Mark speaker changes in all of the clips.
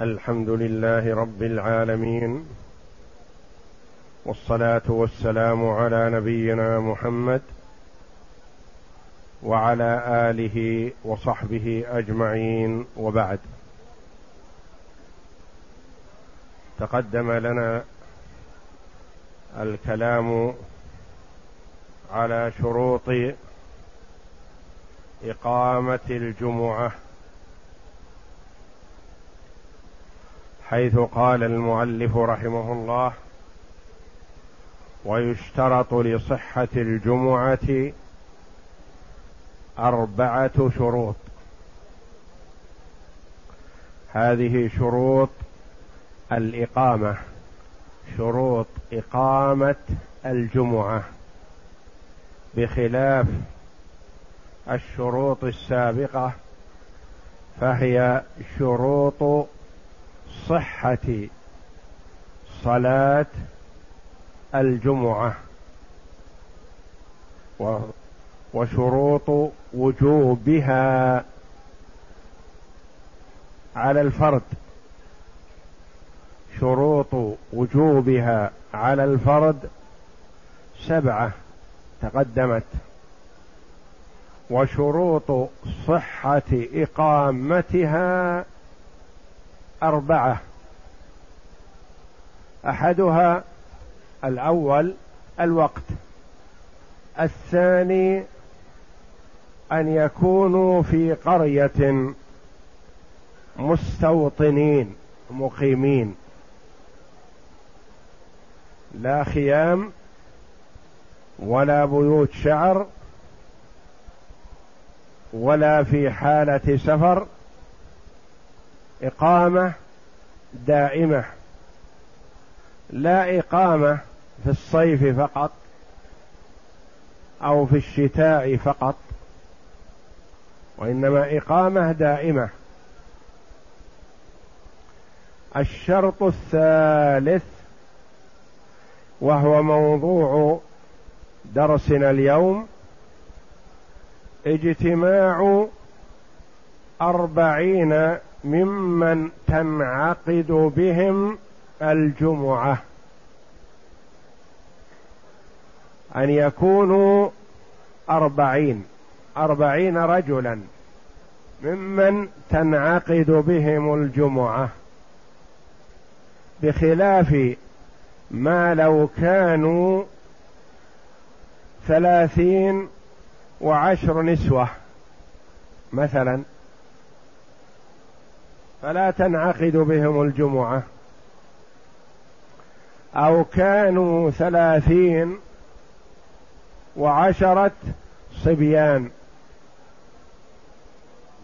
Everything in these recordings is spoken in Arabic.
Speaker 1: الحمد لله رب العالمين والصلاة والسلام على نبينا محمد وعلى آله وصحبه أجمعين وبعد. تقدم لنا الكلام على شروط إقامة الجمعة حيث قال المؤلف رحمه الله ويشترط لصحة الجمعة أربعة شروط. هذه شروط الإقامة شروط إقامة الجمعة بخلاف الشروط السابقة فهي شروط صحة صلاة الجمعة وشروط وجوبها على الفرد. شروط وجوبها على الفرد سبعة تقدمت. وشروط صحة إقامتها أربعة. أحدها الأول الوقت. الثاني أن يكونوا في قرية مستوطنين مقيمين. لا خيام ولا بيوت شعر ولا في حالة سفر. إقامة دائمة. لا إقامة في الصيف فقط أو في الشتاء فقط وإنما إقامة دائمة. الشرط الثالث وهو موضوع درسنا اليوم اجتماع أربعين ممن تنعقد بهم الجمعة. أن يكونوا أربعين أربعين رجلا. ممن تنعقد بهم الجمعة. بخلاف ما لو كانوا ثلاثين وعشر نسوة مثلا. فلا تنعقد بهم الجمعة. أو كانوا ثلاثين وعشرة صبيان.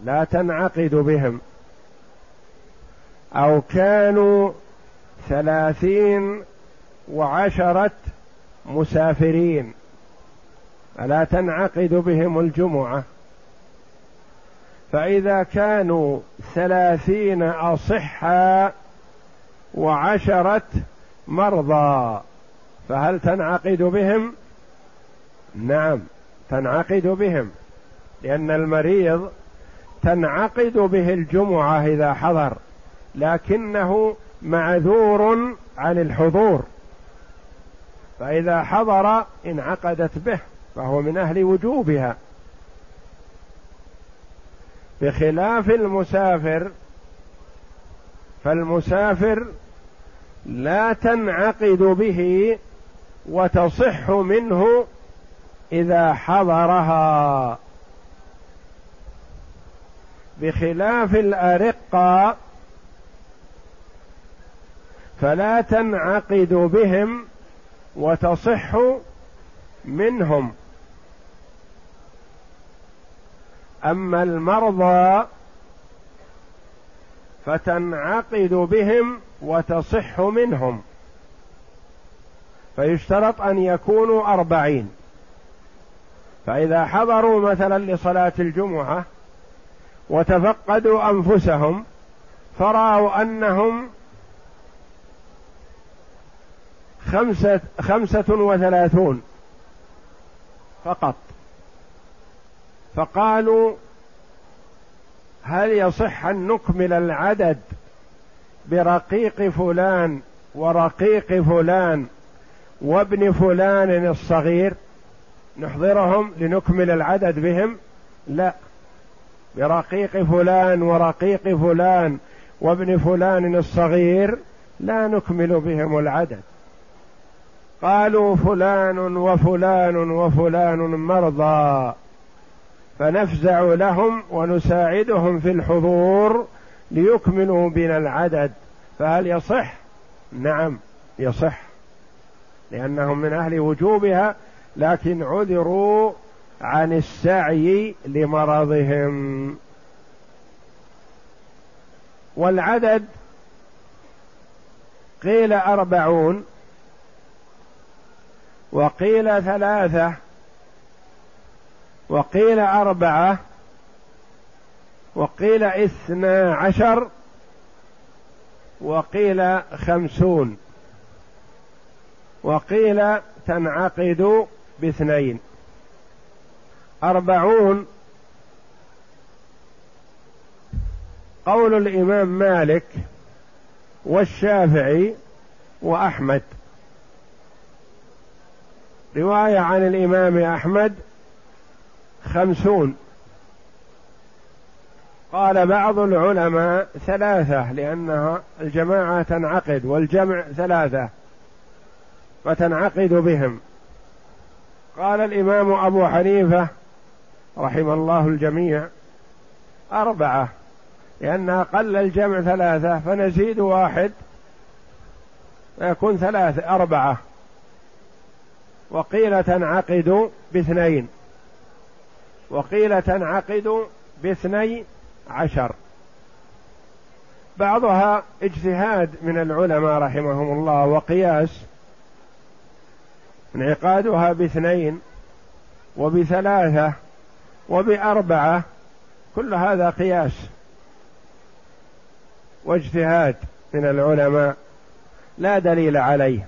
Speaker 1: لا تنعقد بهم. أو كانوا ثلاثين وعشرة مسافرين. فلا تنعقد بهم الجمعة. فإذا كانوا ثلاثين أصحا وعشرة مرضى فهل تنعقد بهم؟ نعم تنعقد بهم لأن المريض تنعقد به الجمعة إذا حضر لكنه معذور عن الحضور. فإذا حضر انعقدت به فهو من أهل وجوبها. بخلاف المسافر فالمسافر لا تنعقد به وتصح منه إذا حضرها. بخلاف الأرقة فلا تنعقد بهم وتصح منهم. أما المرضى فتنعقد بهم وتصح منهم. فيشترط أن يكونوا أربعين. فإذا حضروا مثلا لصلاة الجمعة وتفقدوا أنفسهم فرأوا أنهم خمسه خمسة وثلاثون فقط. فقالوا هل يصح أن نكمل العدد برقيق فلان ورقيق فلان وابن فلان الصغير نحضرهم لنكمل العدد بهم؟ لا. برقيق فلان ورقيق فلان وابن فلان الصغير لا نكمل بهم العدد. قالوا فلان وفلان وفلان مرضى. فنفزع لهم ونساعدهم في الحضور ليكملوا بنا العدد. فهل يصح؟ نعم يصح لأنهم من أهل وجوبها لكن عذروا عن السعي لمرضهم. والعدد قيل أربعون وقيل ثلاثة. وقيل أربعة وقيل اثنا عشر وقيل خمسون وقيل تنعقد باثنين. أربعون. قول الإمام مالك والشافعي وأحمد. رواية عن الإمام أحمد خمسون. قال بعض العلماء ثلاثة لأنها الجماعة تنعقد والجمع ثلاثة فتنعقد بهم. قال الإمام أبو حنيفة رحم الله الجميع أربعة لأن أقل الجمع ثلاثة فنزيد واحد فيكون ثلاثة أربعة. وقيل تنعقد باثنين. وقيل تنعقد باثني عشر. بعضها اجتهاد من العلماء رحمهم الله وقياس انعقادها باثنين وبثلاثة وبأربعة كل هذا قياس واجتهاد من العلماء لا دليل عليه.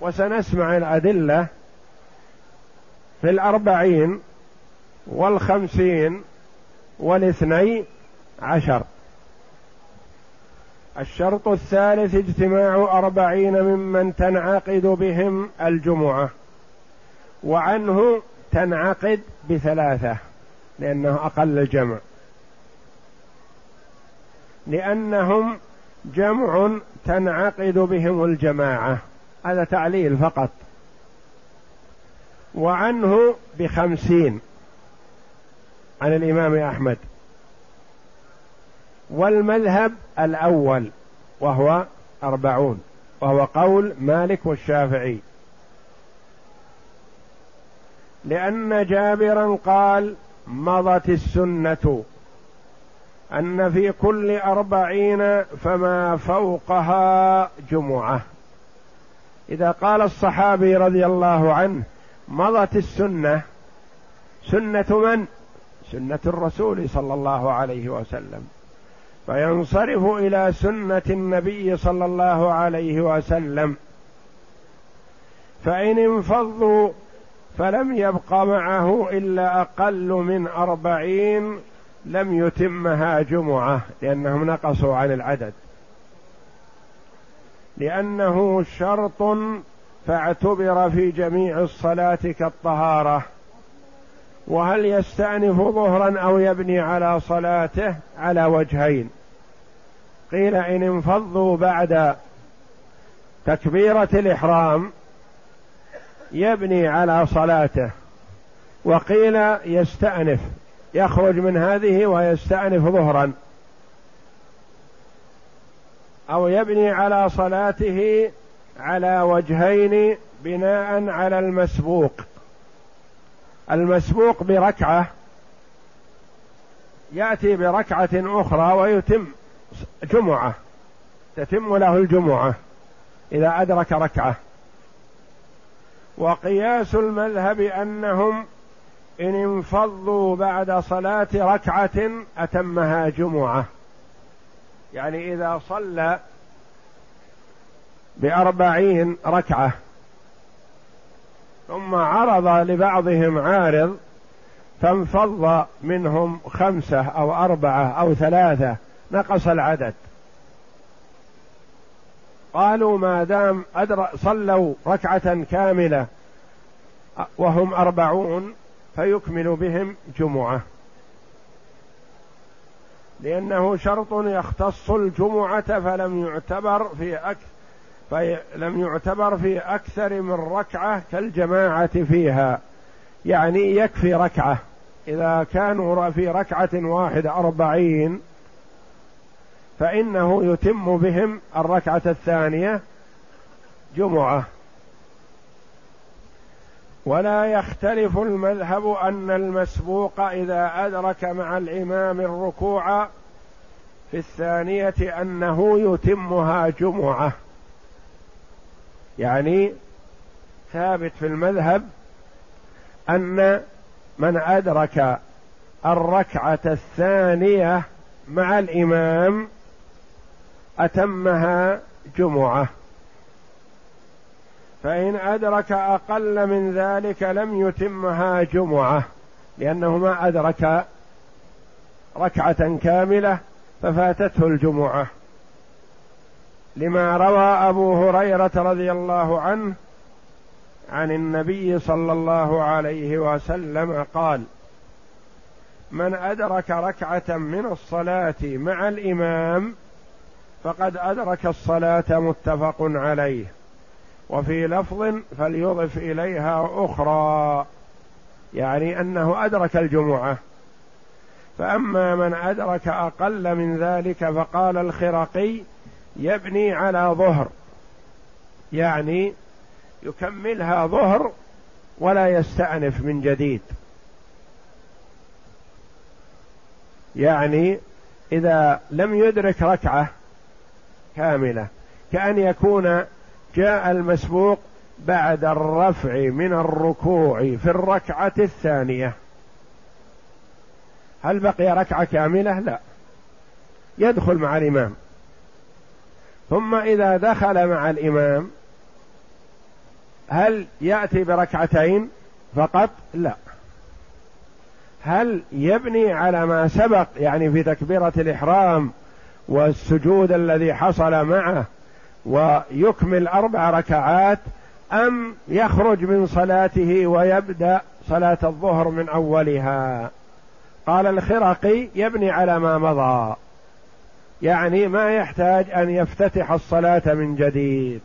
Speaker 1: وسنسمع الأدلة في الأربعين والخمسين والاثني عشر. الشرط الثالث اجتماع أربعين ممن تنعقد بهم الجمعة وعنه تنعقد بثلاثة لأنه أقل الجمع. لأنهم جمع تنعقد بهم الجماعة هذا تعليل فقط. وعنه بخمسين. عن الإمام أحمد. والمذهب الأول وهو أربعون. وهو قول مالك والشافعي. لأن جابرا قال مضت السنة. أن في كل أربعين فما فوقها جمعة. إذا قال الصحابي رضي الله عنه مضت السنة. سنة من؟ سنة الرسول صلى الله عليه وسلم. فينصرف إلى سنة النبي صلى الله عليه وسلم. فإن انفضوا فلم يبق معه إلا أقل من أربعين لم يتمها جمعة لأنهم نقصوا عن العدد. لأنه شرط فاعتبر في جميع الصلاة كالطهارة. وهل يستأنف ظهرا أو يبني على صلاته؟ على وجهين. قيل إن انفضوا بعد تكبيرة الإحرام يبني على صلاته. وقيل يستأنف يخرج من هذه ويستأنف ظهرا. أو يبني على صلاته على وجهين بناء على المسبوق. المسبوق بركعة يأتي بركعة أخرى ويتم جمعة تتم له الجمعة إذا أدرك ركعة. وقياس المذهب أنهم إن انفضوا بعد صلاة ركعة أتمها جمعة. يعني إذا صلى بأربعين ركعة. ثم عرض لبعضهم عارض فانفض منهم خمسة أو أربعة أو ثلاثة نقص العدد. قالوا ما دام صلوا ركعة كاملة وهم أربعون فيكمل بهم جمعة. لأنه شرط يختص الجمعة فلم يعتبر في أكثر فلم يعتبر في أكثر من ركعة كالجماعة فيها. يعني يكفي ركعة. إذا كانوا في ركعة واحدة أربعين فإنه يتم بهم الركعة الثانية جمعة. ولا يختلف المذهب أن المسبوق إذا أدرك مع الإمام الركوع في الثانية أنه يتمها جمعة. يعني ثابت في المذهب أن من أدرك الركعة الثانية مع الإمام أتمها جمعة. فإن أدرك أقل من ذلك لم يتمها جمعة لأنه ما أدرك ركعة كاملة ففاتته الجمعة. لما روى أبو هريرة رضي الله عنه عن النبي صلى الله عليه وسلم قال من أدرك ركعة من الصلاة مع الإمام فقد أدرك الصلاة متفق عليه وفي لفظ فليضف إليها أخرى يعني أنه أدرك الجمعة. فأما من أدرك أقل من ذلك فقال الخرقي يبني على ظهر. يعني يكملها ظهر ولا يستأنف من جديد. يعني إذا لم يدرك ركعة كاملة كأن يكون جاء المسبوق بعد الرفع من الركوع في الركعة الثانية. هل بقي ركعة كاملة؟ لا. يدخل مع الإمام. ثم إذا دخل مع الإمام هل يأتي بركعتين فقط؟ لا. هل يبني على ما سبق يعني في تكبيرة الإحرام والسجود الذي حصل معه ويكمل أربع ركعات أم يخرج من صلاته ويبدأ صلاة الظهر من أولها؟ قال الخرقي يبني على ما مضى. يعني ما يحتاج أن يفتتح الصلاة من جديد.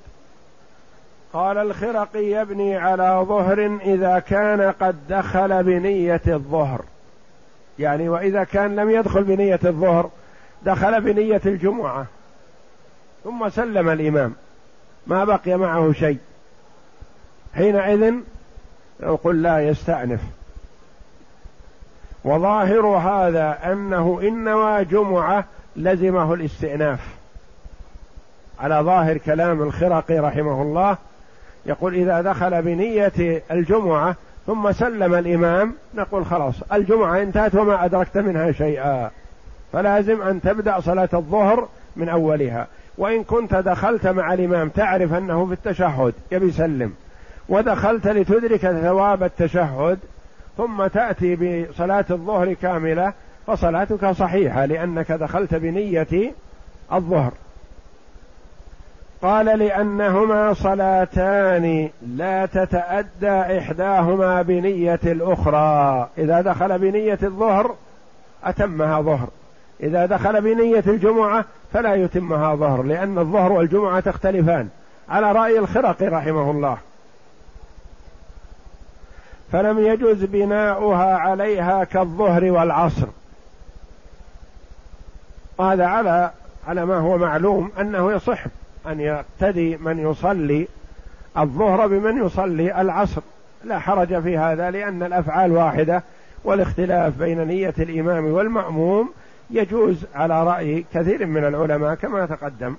Speaker 1: قال الخرقي يبني على ظهر إذا كان قد دخل بنية الظهر. يعني وإذا كان لم يدخل بنية الظهر دخل بنية الجمعة. ثم سلم الإمام. ما بقي معه شيء. حينئذ يقول لا يستأنف. وظاهر هذا أنه إن نوى جمعة لزمه الاستئناف. على ظاهر كلام الخرقي رحمه الله يقول إذا دخل بنية الجمعة ثم سلم الإمام نقول خلاص الجمعة انتهت وما أدركت منها شيئا. فلازم أن تبدأ صلاة الظهر من أولها. وإن كنت دخلت مع الإمام تعرف أنه في التشهد يبي يسلم. ودخلت لتدرك ثواب التشهد ثم تأتي بصلاة الظهر كاملة فصلاتك صحيحة لأنك دخلت بنية الظهر. قال لأنهما صلاتان لا تتأدى إحداهما بنية الأخرى. إذا دخل بنية الظهر أتمها ظهر. إذا دخل بنية الجمعة فلا يتمها ظهر لأن الظهر والجمعة تختلفان. على رأي الخرقي رحمه الله. فلم يجز بناؤها عليها كالظهر والعصر. وهذا على على ما هو معلوم أنه يصح أن يقتدي من يصلي الظهر بمن يصلي العصر. لا حرج في هذا لأن الأفعال واحدة والاختلاف بين نية الإمام والمأموم يجوز على رأي كثير من العلماء كما تقدم.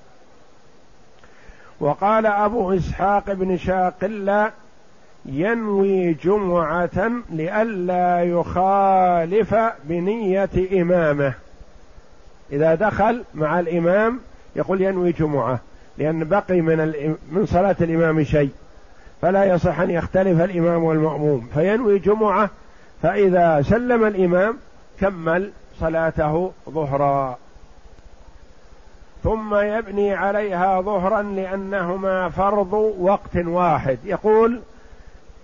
Speaker 1: وقال أبو إسحاق بن شاقلة ينوي جمعة لئلا يخالف بنية إمامه. إذا دخل مع الإمام يقول ينوي جمعة لأن بقي من من صلاة الإمام شيء. فلا يصح أن يختلف الإمام والمأموم. فينوي جمعة فإذا سلم الإمام كمل صلاته ظهرا. ثم يبني عليها ظهرا لأنهما فرض وقت واحد. يقول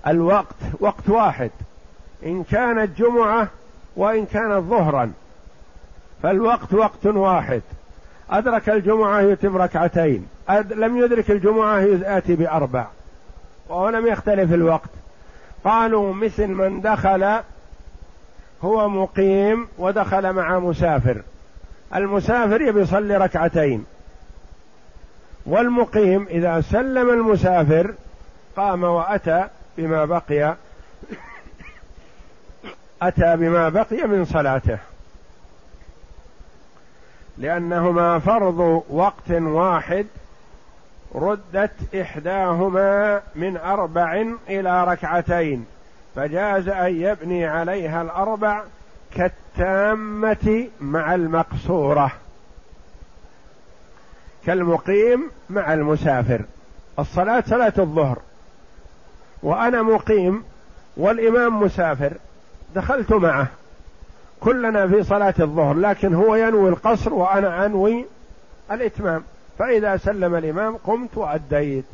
Speaker 1: الوقت وقت واحد. إن كانت جمعة وإن كانت ظهرا. فالوقت وقت واحد. أدرك الجمعة يتم ركعتين. أد... لم يدرك الجمعة يأتي بأربع. وهو لم يختلف الوقت. قالوا مثل من دخل هو مقيم ودخل مع مسافر. المسافر يبي يصلي ركعتين. والمقيم إذا سلم المسافر قام وأتى بما بقي أتى بما بقي من صلاته. لأنهما فرض وقت واحد ردت إحداهما من أربع إلى ركعتين فجاز أن يبني عليها الأربع كالتامة مع المقصورة كالمقيم مع المسافر. الصلاة صلاة الظهر وأنا مقيم والإمام مسافر دخلت معه. كلنا في صلاة الظهر لكن هو ينوي القصر وأنا أنوي الإتمام. فإذا سلم الإمام قمت وأديت.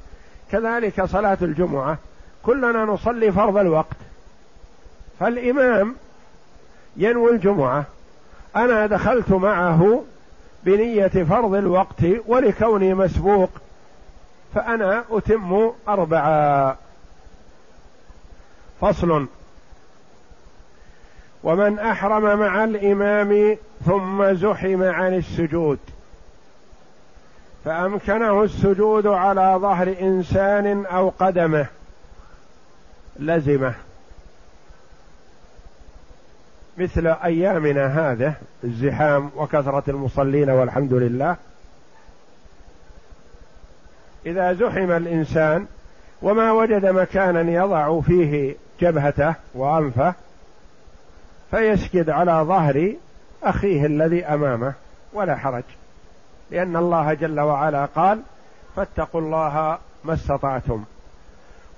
Speaker 1: كذلك صلاة الجمعة كلنا نصلي فرض الوقت. فالإمام ينوي الجمعة. أنا دخلت معه بنية فرض الوقت ولكوني مسبوق فأنا أتم أربعة. فصل. ومن أحرم مع الإمام ثم زحم عن السجود. فأمكنه السجود على ظهر إنسان أو قدمه. لزمه. مثل أيامنا هذا الزحام وكثرة المصلين والحمد لله. إذا زحم الإنسان وما وجد مكانا يضع فيه جبهته وأنفه فيسجد على ظهر أخيه الذي أمامه ولا حرج. لأن الله جل وعلا قال فاتقوا الله ما استطعتم.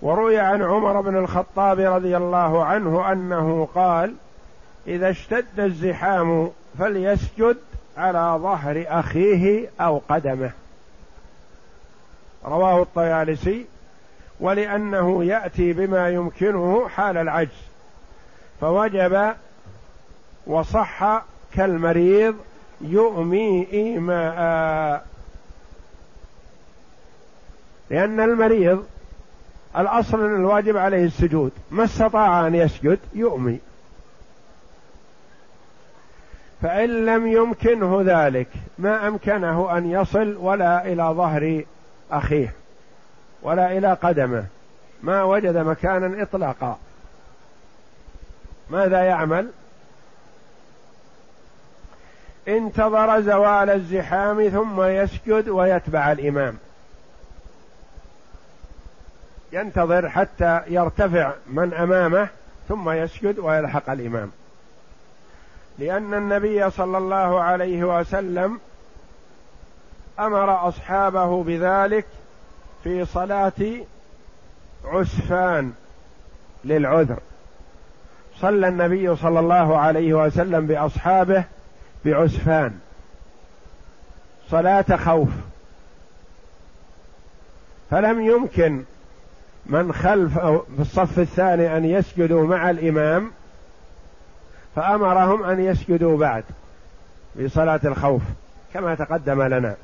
Speaker 1: وروي عن عمر بن الخطاب رضي الله عنه أنه قال إذا اشتد الزحام فليسجد على ظهر أخيه أو قدمه. رواه الطيالسي ولأنه يأتي بما يمكنه حال العجز فوجب وصح كالمريض يؤمي إيماء. لأن المريض الأصل الواجب عليه السجود. ما استطاع أن يسجد يؤمي. فإن لم يمكنه ذلك ما أمكنه أن يصل ولا إلى ظهر أخيه ولا إلى قدمه. ما وجد مكانا إطلاقا. ماذا يعمل؟ انتظر زوال الزحام ثم يسجد ويتبع الإمام. ينتظر حتى يرتفع من أمامه ثم يسجد ويلحق الإمام. لأن النبي صلى الله عليه وسلم أمر أصحابه بذلك في صلاة عسفان للعذر. صلى النبي صلى الله عليه وسلم بأصحابه بعسفان. صلاة خوف. فلم يمكن من خلف أو في الصف الثاني أن يسجدوا مع الإمام فأمرهم أن يسجدوا بعد في صلاة الخوف كما تقدم لنا.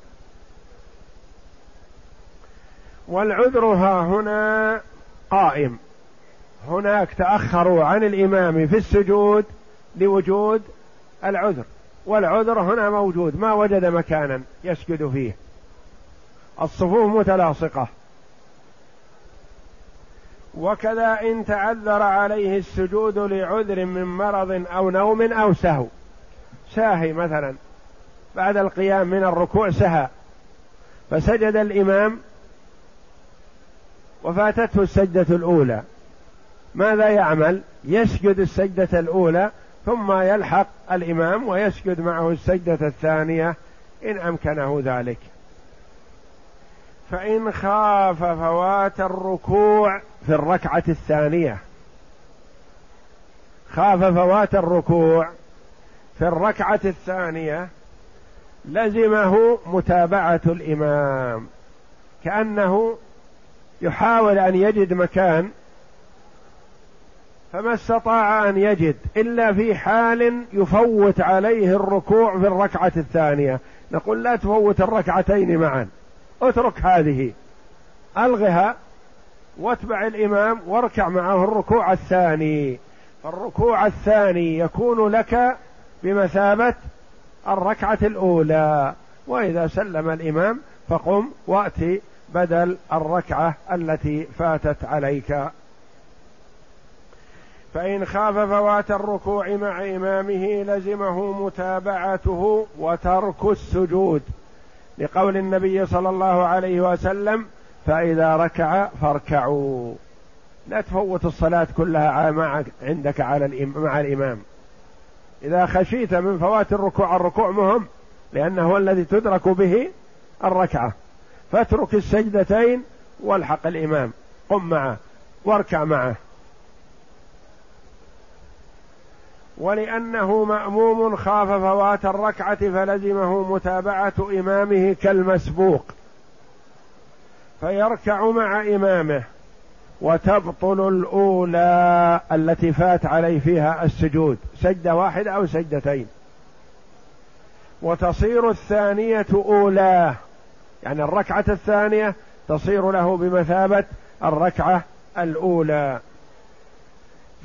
Speaker 1: والعذر ها هنا قائم. هناك تأخروا عن الإمام في السجود لوجود العذر. والعذر هنا موجود ما وجد مكانا يسجد فيه. الصفوف متلاصقة. وكذا إن تعذر عليه السجود لعذر من مرض أو نوم أو سهو. ساهي مثلا. بعد القيام من الركوع سهى. فسجد الإمام وفاتته السجدة الأولى. ماذا يعمل؟ يسجد السجدة الأولى ثم يلحق الإمام ويسجد معه السجدة الثانية إن أمكنه ذلك. فإن خاف فوات الركوع في الركعة الثانية. خاف فوات الركوع في الركعة الثانية لزمه متابعة الإمام. كأنه يحاول أن يجد مكان فما استطاع أن يجد إلا في حال يفوت عليه الركوع في الركعة الثانية. نقول لا تفوت الركعتين معا اترك هذه. ألغها واتبع الإمام واركع معه الركوع الثاني. الركوع الثاني يكون لك بمثابة الركعة الأولى. وإذا سلم الإمام فقم وأتي بدل الركعة التي فاتت عليك. فإن خاف فوات الركوع مع إمامه لزمه متابعته وترك السجود. لقول النبي صلى الله عليه وسلم فإذا ركع فاركعوا. لا تفوت الصلاة كلها مع عندك على مع الإمام. إذا خشيت من فوات الركوع الركوع مهم لأنه الذي تدرك به الركعة. فاترك السجدتين والحق الإمام. قم معه واركع معه. ولأنه مأموم خاف فوات الركعة فلزمه متابعة إمامه كالمسبوق. فيركع مع إمامه وتبطل الأولى التي فات عليه فيها السجود سجدة واحدة أو سجدتين. وتصير الثانية أولى يعني الركعة الثانية تصير له بمثابة الركعة الأولى.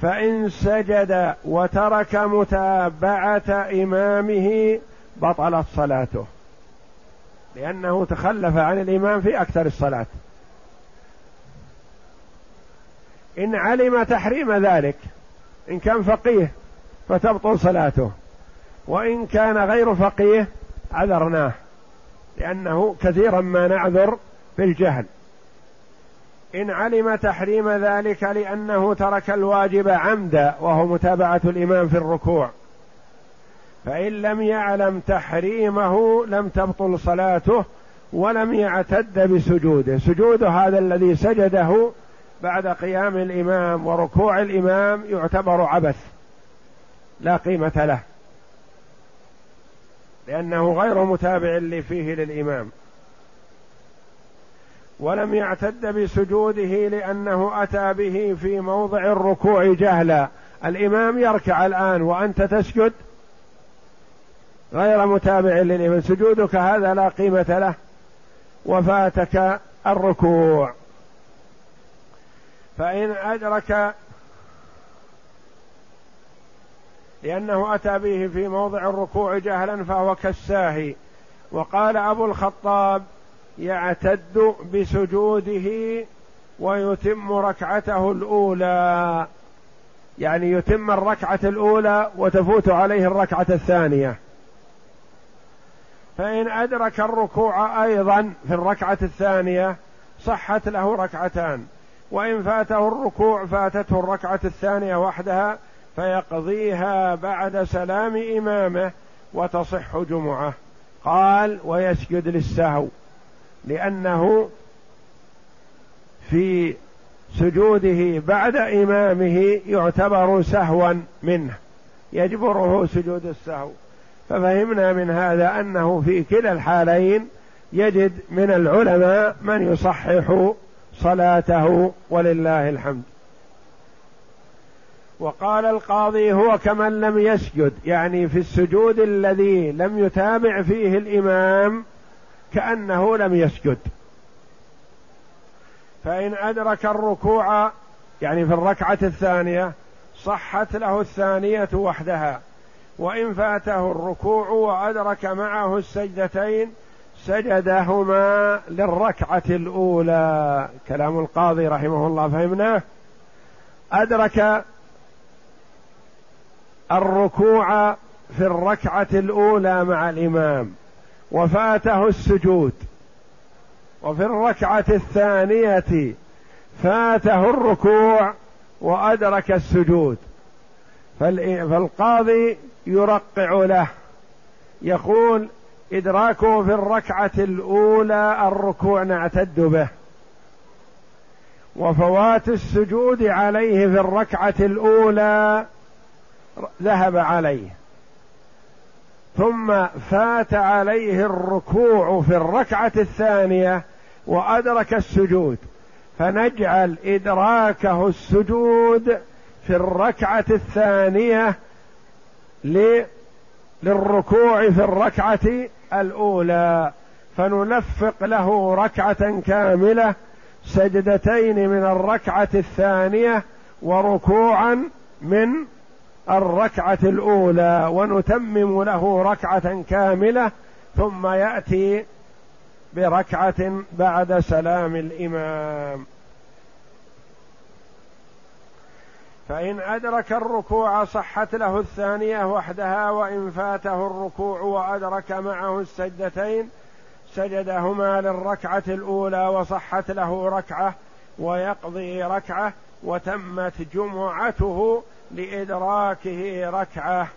Speaker 1: فإن سجد وترك متابعة إمامه بطلت صلاته. لأنه تخلف عن الإمام في أكثر الصلاة. إن علم تحريم ذلك إن كان فقيه فتبطل صلاته. وإن كان غير فقيه عذرناه. لأنه كثيرا ما نعذر بالجهل. إن علم تحريم ذلك لأنه ترك الواجب عمدا وهو متابعة الإمام في الركوع. فإن لم يعلم تحريمه لم تبطل صلاته ولم يعتد بسجوده. سجود هذا الذي سجده بعد قيام الإمام وركوع الإمام يعتبر عبث لا قيمة له لأنه غير متابع اللي فيه للإمام. ولم يعتد بسجوده لأنه أتى به في موضع الركوع جهلا. الإمام يركع الآن وأنت تسجد؟ غير متابع للإمام. سجودك هذا لا قيمة له. وفاتك الركوع. فإن أدرك لأنه أتى به في موضع الركوع جهلا فهو كالساهي. وقال أبو الخطاب يعتد بسجوده ويتم ركعته الأولى. يعني يتم الركعة الأولى وتفوت عليه الركعة الثانية. فإن أدرك الركوع أيضا في الركعة الثانية صحت له ركعتان. وإن فاته الركوع فاتته الركعة الثانية وحدها فيقضيها بعد سلام إمامه وتصح جمعة. قال ويسجد للسهو. لأنه في سجوده بعد إمامه يعتبر سهوا منه. يجبره سجود السهو. ففهمنا من هذا أنه في كلا الحالين يجد من العلماء من يصحح صلاته ولله الحمد. وقال القاضي هو كمن لم يسجد يعني في السجود الذي لم يتابع فيه الإمام كأنه لم يسجد. فإن أدرك الركوع يعني في الركعة الثانية صحت له الثانية وحدها. وإن فاته الركوع وأدرك معه السجدتين سجدهما للركعة الأولى. كلام القاضي رحمه الله فهمناه؟ أدرك الركوع في الركعة الأولى مع الإمام. وفاته السجود. وفي الركعة الثانية فاته الركوع وأدرك السجود. فالقاضي يرقع له. يقول إدراكه في الركعة الأولى الركوع نعتد به. وفوات السجود عليه في الركعة الأولى ذهب عليه. ثم فات عليه الركوع في الركعة الثانية وأدرك السجود. فنجعل إدراكه السجود في الركعة الثانية للركوع في الركعة الأولى. فنلفق له ركعة كاملة سجدتين من الركعة الثانية وركوعا من الركعة الأولى ونتمم له ركعة كاملة ثم يأتي بركعة بعد سلام الإمام. فإن أدرك الركوع صحت له الثانية وحدها وإن فاته الركوع وأدرك معه السجدتين سجدهما للركعة الأولى وصحت له ركعة ويقضي ركعة وتمت جمعته لإدراكه ركعة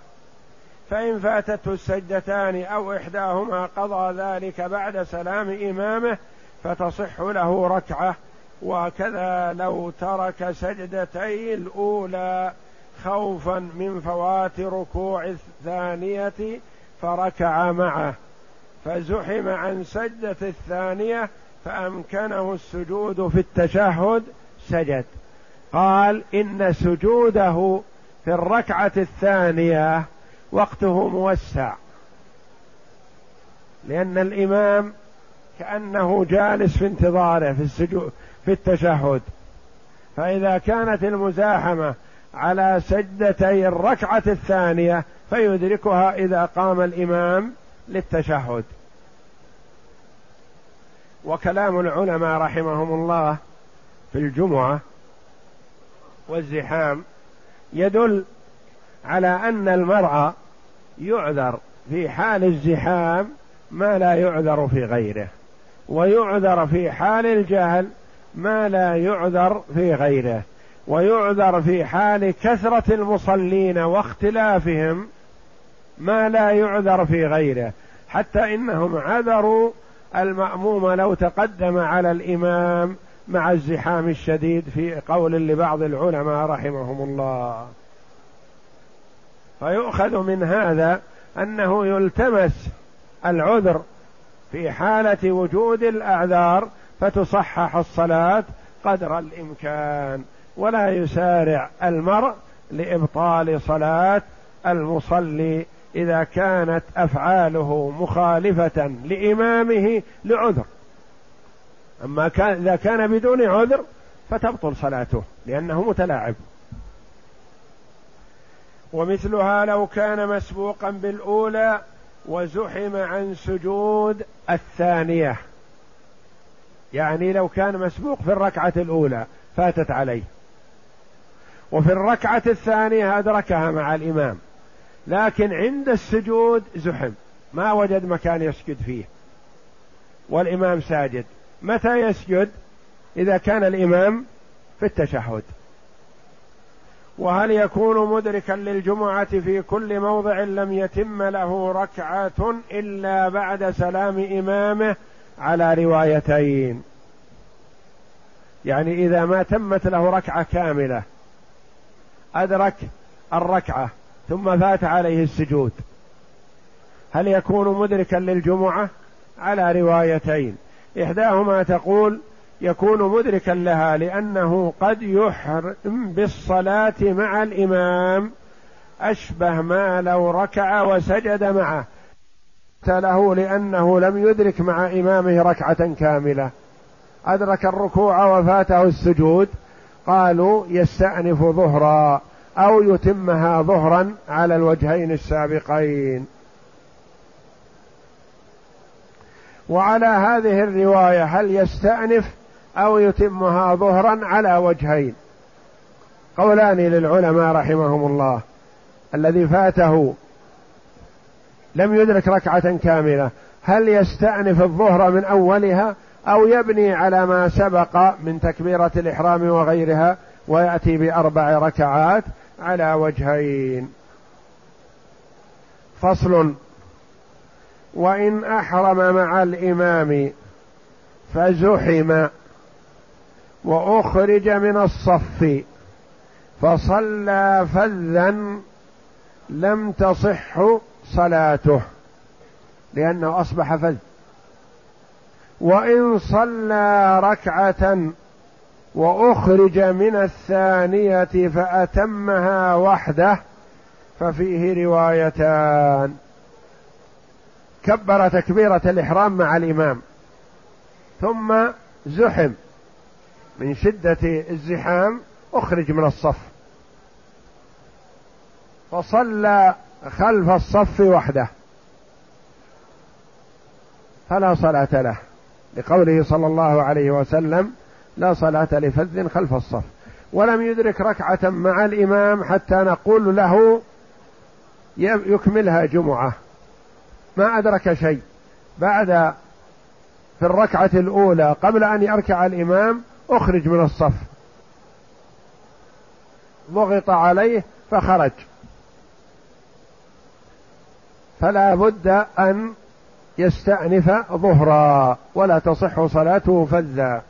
Speaker 1: فإن فاتته السجدتان أو إحداهما قضى ذلك بعد سلام إمامه فتصح له ركعة. وكذا لو ترك سجدتي الأولى خوفا من فوات ركوع الثانية فركع معه. فزحم عن سجدة الثانية فأمكنه السجود في التشهد سجد. قال إن سجوده في الركعة الثانية وقته موسع. لأن الإمام كأنه جالس في انتظاره في السجود في التشهد. فإذا كانت المزاحمة على سجدتي الركعة الثانية فيدركها إذا قام الإمام للتشهد. وكلام العلماء رحمهم الله في الجمعة والزحام يدل على أن المرء يعذر في حال الزحام ما لا يعذر في غيره ويعذر في حال الجهل ما لا يعذر في غيره ويعذر في حال كثرة المصلين واختلافهم ما لا يعذر في غيره حتى إنهم عذروا المأموم لو تقدم على الإمام مع الزحام الشديد في قول لبعض العلماء رحمهم الله. فيؤخذ من هذا أنه يلتمس العذر في حالة وجود الأعذار فتصحح الصلاة قدر الإمكان ولا يسارع المرء لإبطال صلاة المصلي إذا كانت أفعاله مخالفة لإمامه لعذر. أما كان إذا كان بدون عذر فتبطل صلاته لأنه متلاعب. ومثلها لو كان مسبوقا بالأولى وزحم عن سجود الثانية. يعني لو كان مسبوق في الركعة الأولى فاتت عليه. وفي الركعة الثانية أدركها مع الإمام. لكن عند السجود زحم. ما وجد مكان يسجد فيه. والإمام ساجد. متى يسجد إذا كان الإمام في التشهد؟ وهل يكون مدركا للجمعة في كل موضع لم يتم له ركعة إلا بعد سلام إمامه على روايتين؟ يعني إذا ما تمت له ركعة كاملة أدرك الركعة ثم فات عليه السجود هل يكون مدركا للجمعة على روايتين؟ إحداهما تقول يكون مدركا لها لأنه قد يحرم بالصلاة مع الإمام أشبه ما لو ركع وسجد معه. له لأنه لم يدرك مع إمامه ركعة كاملة. أدرك الركوع وفاته السجود. قالوا يستأنف ظهرا أو يتمها ظهرا على الوجهين السابقين. وعلى هذه الرواية هل يستأنف أو يتمها ظهرا على وجهين؟ قولان للعلماء رحمهم الله. الذي فاته لم يدرك ركعة كاملة. هل يستأنف الظهر من أولها أو يبني على ما سبق من تكبيرة الإحرام وغيرها ويأتي بأربع ركعات على وجهين؟ فصل وإن أحرم مع الإمام فزحم وأخرج من الصف فصلى فذا لم تصح صلاته لأنه أصبح فذ. وإن صلى ركعة وأخرج من الثانية فأتمها وحده ففيه روايتان. كبر تكبيرة الإحرام مع الإمام. ثم زحم. من شدة الزحام أخرج من الصف. فصلى خلف الصف وحده. فلا صلاة له. لقوله صلى الله عليه وسلم لا صلاة لفذ خلف الصف. ولم يدرك ركعة مع الإمام حتى نقول له يكملها جمعة. ما أدرك شيء. بعد في الركعة الأولى قبل أن يركع الإمام أخرج من الصف. ضغط عليه فخرج. فلا بد أن يستأنف ظهرا ولا تصح صلاته فذا.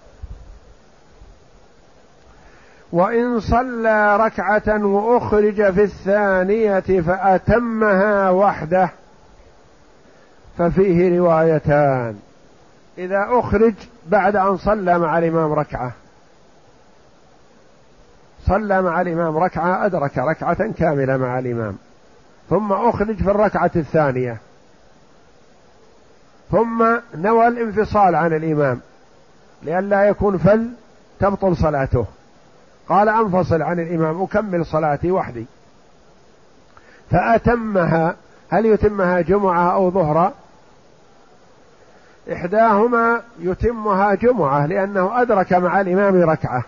Speaker 1: وإن صلى ركعة وأخرج في الثانية فأتمها وحده. ففيه روايتان. إذا أخرج بعد أن صلى مع الإمام ركعة. صلى مع الإمام ركعة أدرك ركعة كاملة مع الإمام. ثم أخرج في الركعة الثانية. ثم نوى الانفصال عن الإمام. لئلا يكون فل تبطل صلاته. قال أنفصل عن الإمام أكمل صلاتي وحدي. فأتمها هل يتمها جمعة أو ظهرا إحداهما يتمها جمعة لأنه أدرك مع الإمام ركعة.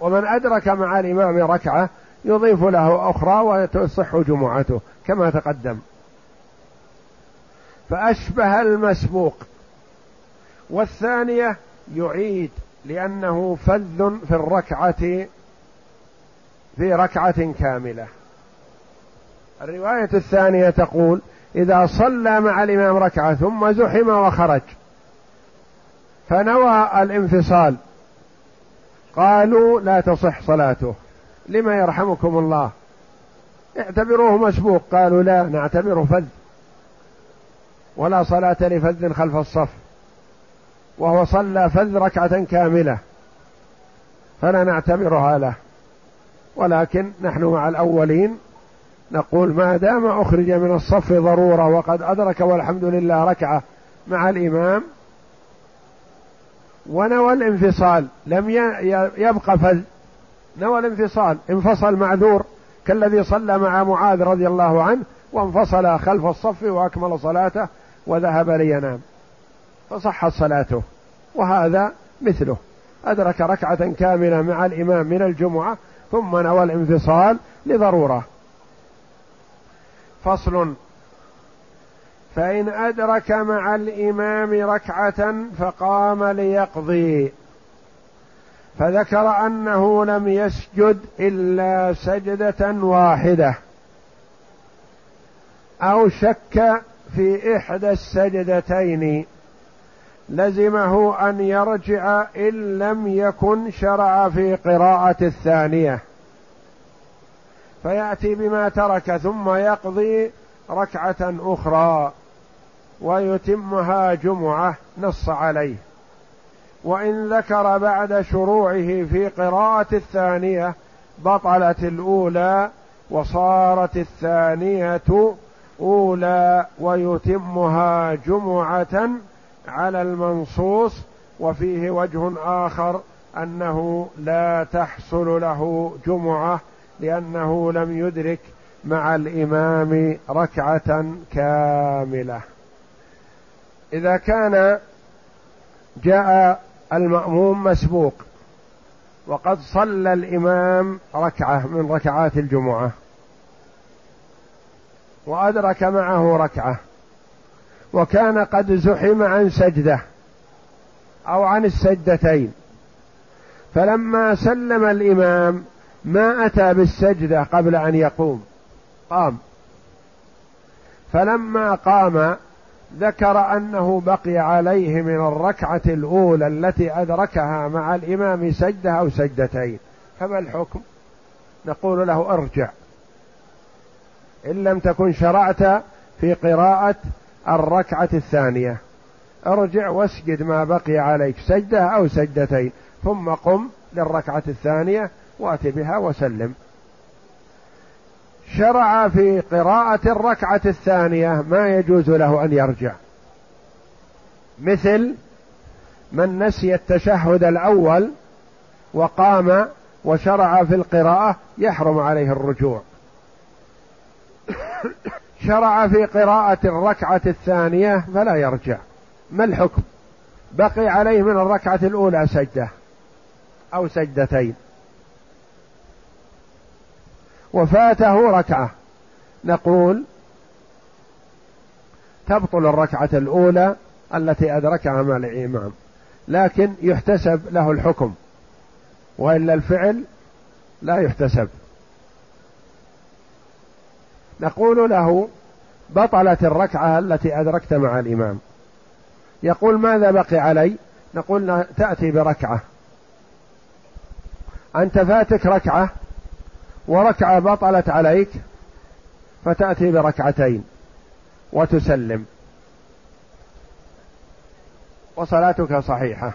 Speaker 1: ومن أدرك مع الإمام ركعة يضيف له أخرى وتصح جمعته كما تقدم. فأشبه المسبوق. والثانية يعيد لأنه فذ في الركعة في ركعة كاملة. الرواية الثانية تقول إذا صلى مع الإمام ركعة ثم زحم وخرج. فنوى الانفصال. قالوا لا تصح صلاته. لما يرحمكم الله؟ اعتبروه مسبوق. قالوا لا نعتبره فذ. ولا صلاة لفذ خلف الصف. وهو صلى فذ ركعة كاملة. فلا نعتبرها له. ولكن نحن مع الأولين نقول ما دام أخرج من الصف ضرورة وقد أدرك والحمد لله ركعة مع الإمام ونوى الانفصال لم يبقى فذ نوى الانفصال انفصل معذور كالذي صلى مع معاذ رضي الله عنه وانفصل خلف الصف وأكمل صلاته وذهب لينام. فصحت صلاته وهذا مثله. أدرك ركعة كاملة مع الإمام من الجمعة ثم نوى الانفصال لضرورة. فصل. فإن أدرك مع الإمام ركعة فقام ليقضي. فذكر أنه لم يسجد إلا سجدة واحدة. أو شك في إحدى السجدتين. لزمه أن يرجع إن لم يكن شرع في قراءة الثانية. فيأتي بما ترك ثم يقضي ركعة أخرى ويتمها جمعة نص عليه. وإن ذكر بعد شروعه في قراءة الثانية بطلت الأولى وصارت الثانية أولى ويتمها جمعة على المنصوص وفيه وجه آخر أنه لا تحصل له جمعة لأنه لم يدرك مع الإمام ركعة كاملة. إذا كان جاء المأموم مسبوق وقد صلى الإمام ركعة من ركعات الجمعة وأدرك معه ركعة وكان قد زحم عن سجدة أو عن السجدتين. فلما سلم الإمام ما أتى بالسجدة قبل أن يقوم. قام. فلما قام ذكر أنه بقي عليه من الركعة الأولى التي أدركها مع الإمام سجدة أو سجدتين. فما الحكم؟ نقول له أرجع. إن لم تكن شرعت في قراءة الركعة الثانية. ارجع واسجد ما بقي عليك سجدة أو سجدتين ثم قم للركعة الثانية وات بها وسلم. شرع في قراءة الركعة الثانية ما يجوز له أن يرجع. مثل من نسي التشهد الأول وقام وشرع في القراءة يحرم عليه الرجوع. شرع في قراءة الركعة الثانية فلا يرجع. ما الحكم؟ بقي عليه من الركعة الأولى سجدة أو سجدتين. وفاته ركعة. نقول تبطل الركعة الأولى التي أدركها مع الإمام لكن يحتسب له الحكم وإلا الفعل لا يحتسب. نقول له بطلت الركعة التي أدركت مع الإمام. يقول ماذا بقي علي؟ نقول تأتي بركعة. أنت فاتك ركعة؟ وركعة بطلت عليك فتأتي بركعتين وتسلم. وصلاتك صحيحة.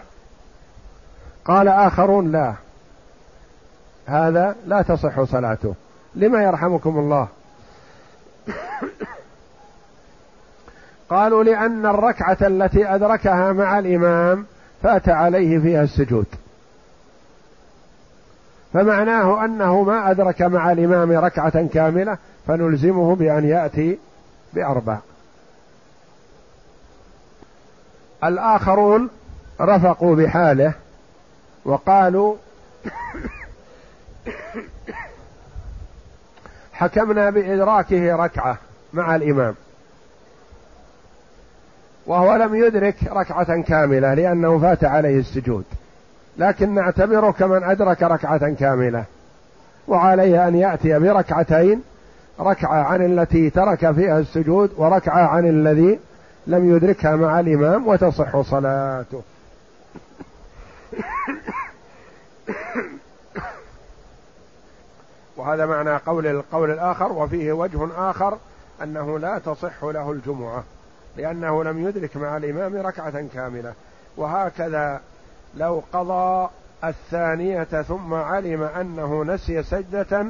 Speaker 1: قال آخرون لا. هذا لا تصح صلاته. لما يرحمكم الله؟ قالوا لأن الركعة التي أدركها مع الإمام فات عليه فيها السجود. فمعناه أنه ما أدرك مع الإمام ركعة كاملة فنلزمه بأن يأتي بأربع. الآخرون رفقوا بحاله وقالوا حكمنا بإدراكه ركعة مع الإمام. وهو لم يدرك ركعة كاملة لأنه فات عليه السجود. لكن نعتبره كمن أدرك ركعة كاملة وعليه أن يأتي بركعتين ركعة عن التي ترك فيها السجود وركعة عن الذي لم يدركها مع الإمام وتصح صلاته. وهذا معنى قول القول الآخر وفيه وجه آخر أنه لا تصح له الجمعة لأنه لم يدرك مع الإمام ركعة كاملة. وهكذا لو قضى الثانية ثم علم أنه نسي سجدة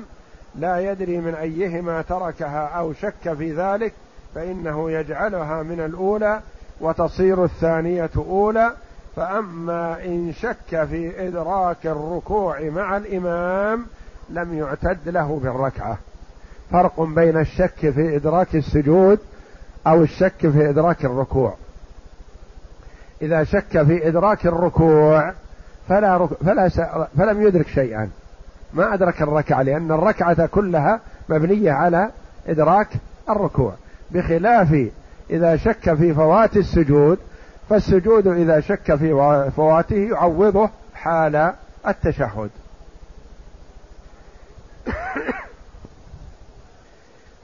Speaker 1: لا يدري من أيهما تركها أو شك في ذلك فإنه يجعلها من الأولى وتصير الثانية أولى. فأما إن شك في إدراك الركوع مع الإمام لم يعتد له بالركعة. فرق بين الشك في إدراك السجود أو الشك في إدراك الركوع. إذا شك في إدراك الركوع فلا رك... فلا س... فلم يدرك شيئا. ما أدرك الركعة لأن الركعة كلها مبنية على إدراك الركوع. بخلاف إذا شك في فوات السجود فالسجود إذا شك في فواته يعوضه حال التشهد.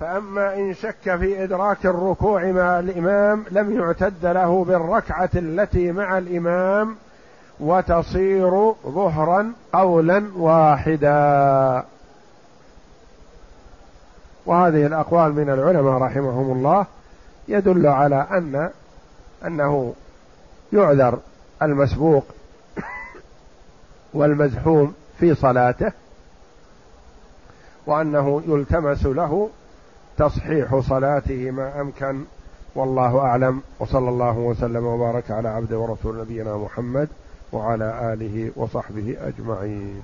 Speaker 1: فأما إن شك في إدراك الركوع مع الإمام لم يعتد له بالركعة التي مع الإمام وتصير ظهرا قولا واحدا. وهذه الأقوال من العلماء رحمهم الله يدل على أن أنه يعذر المسبوق والمزحوم في صلاته وأنه يلتمس له تصحيح صلاته ما أمكن والله أعلم وصلى الله وسلم وبارك على عبد ورسول نبينا محمد وعلى آله وصحبه أجمعين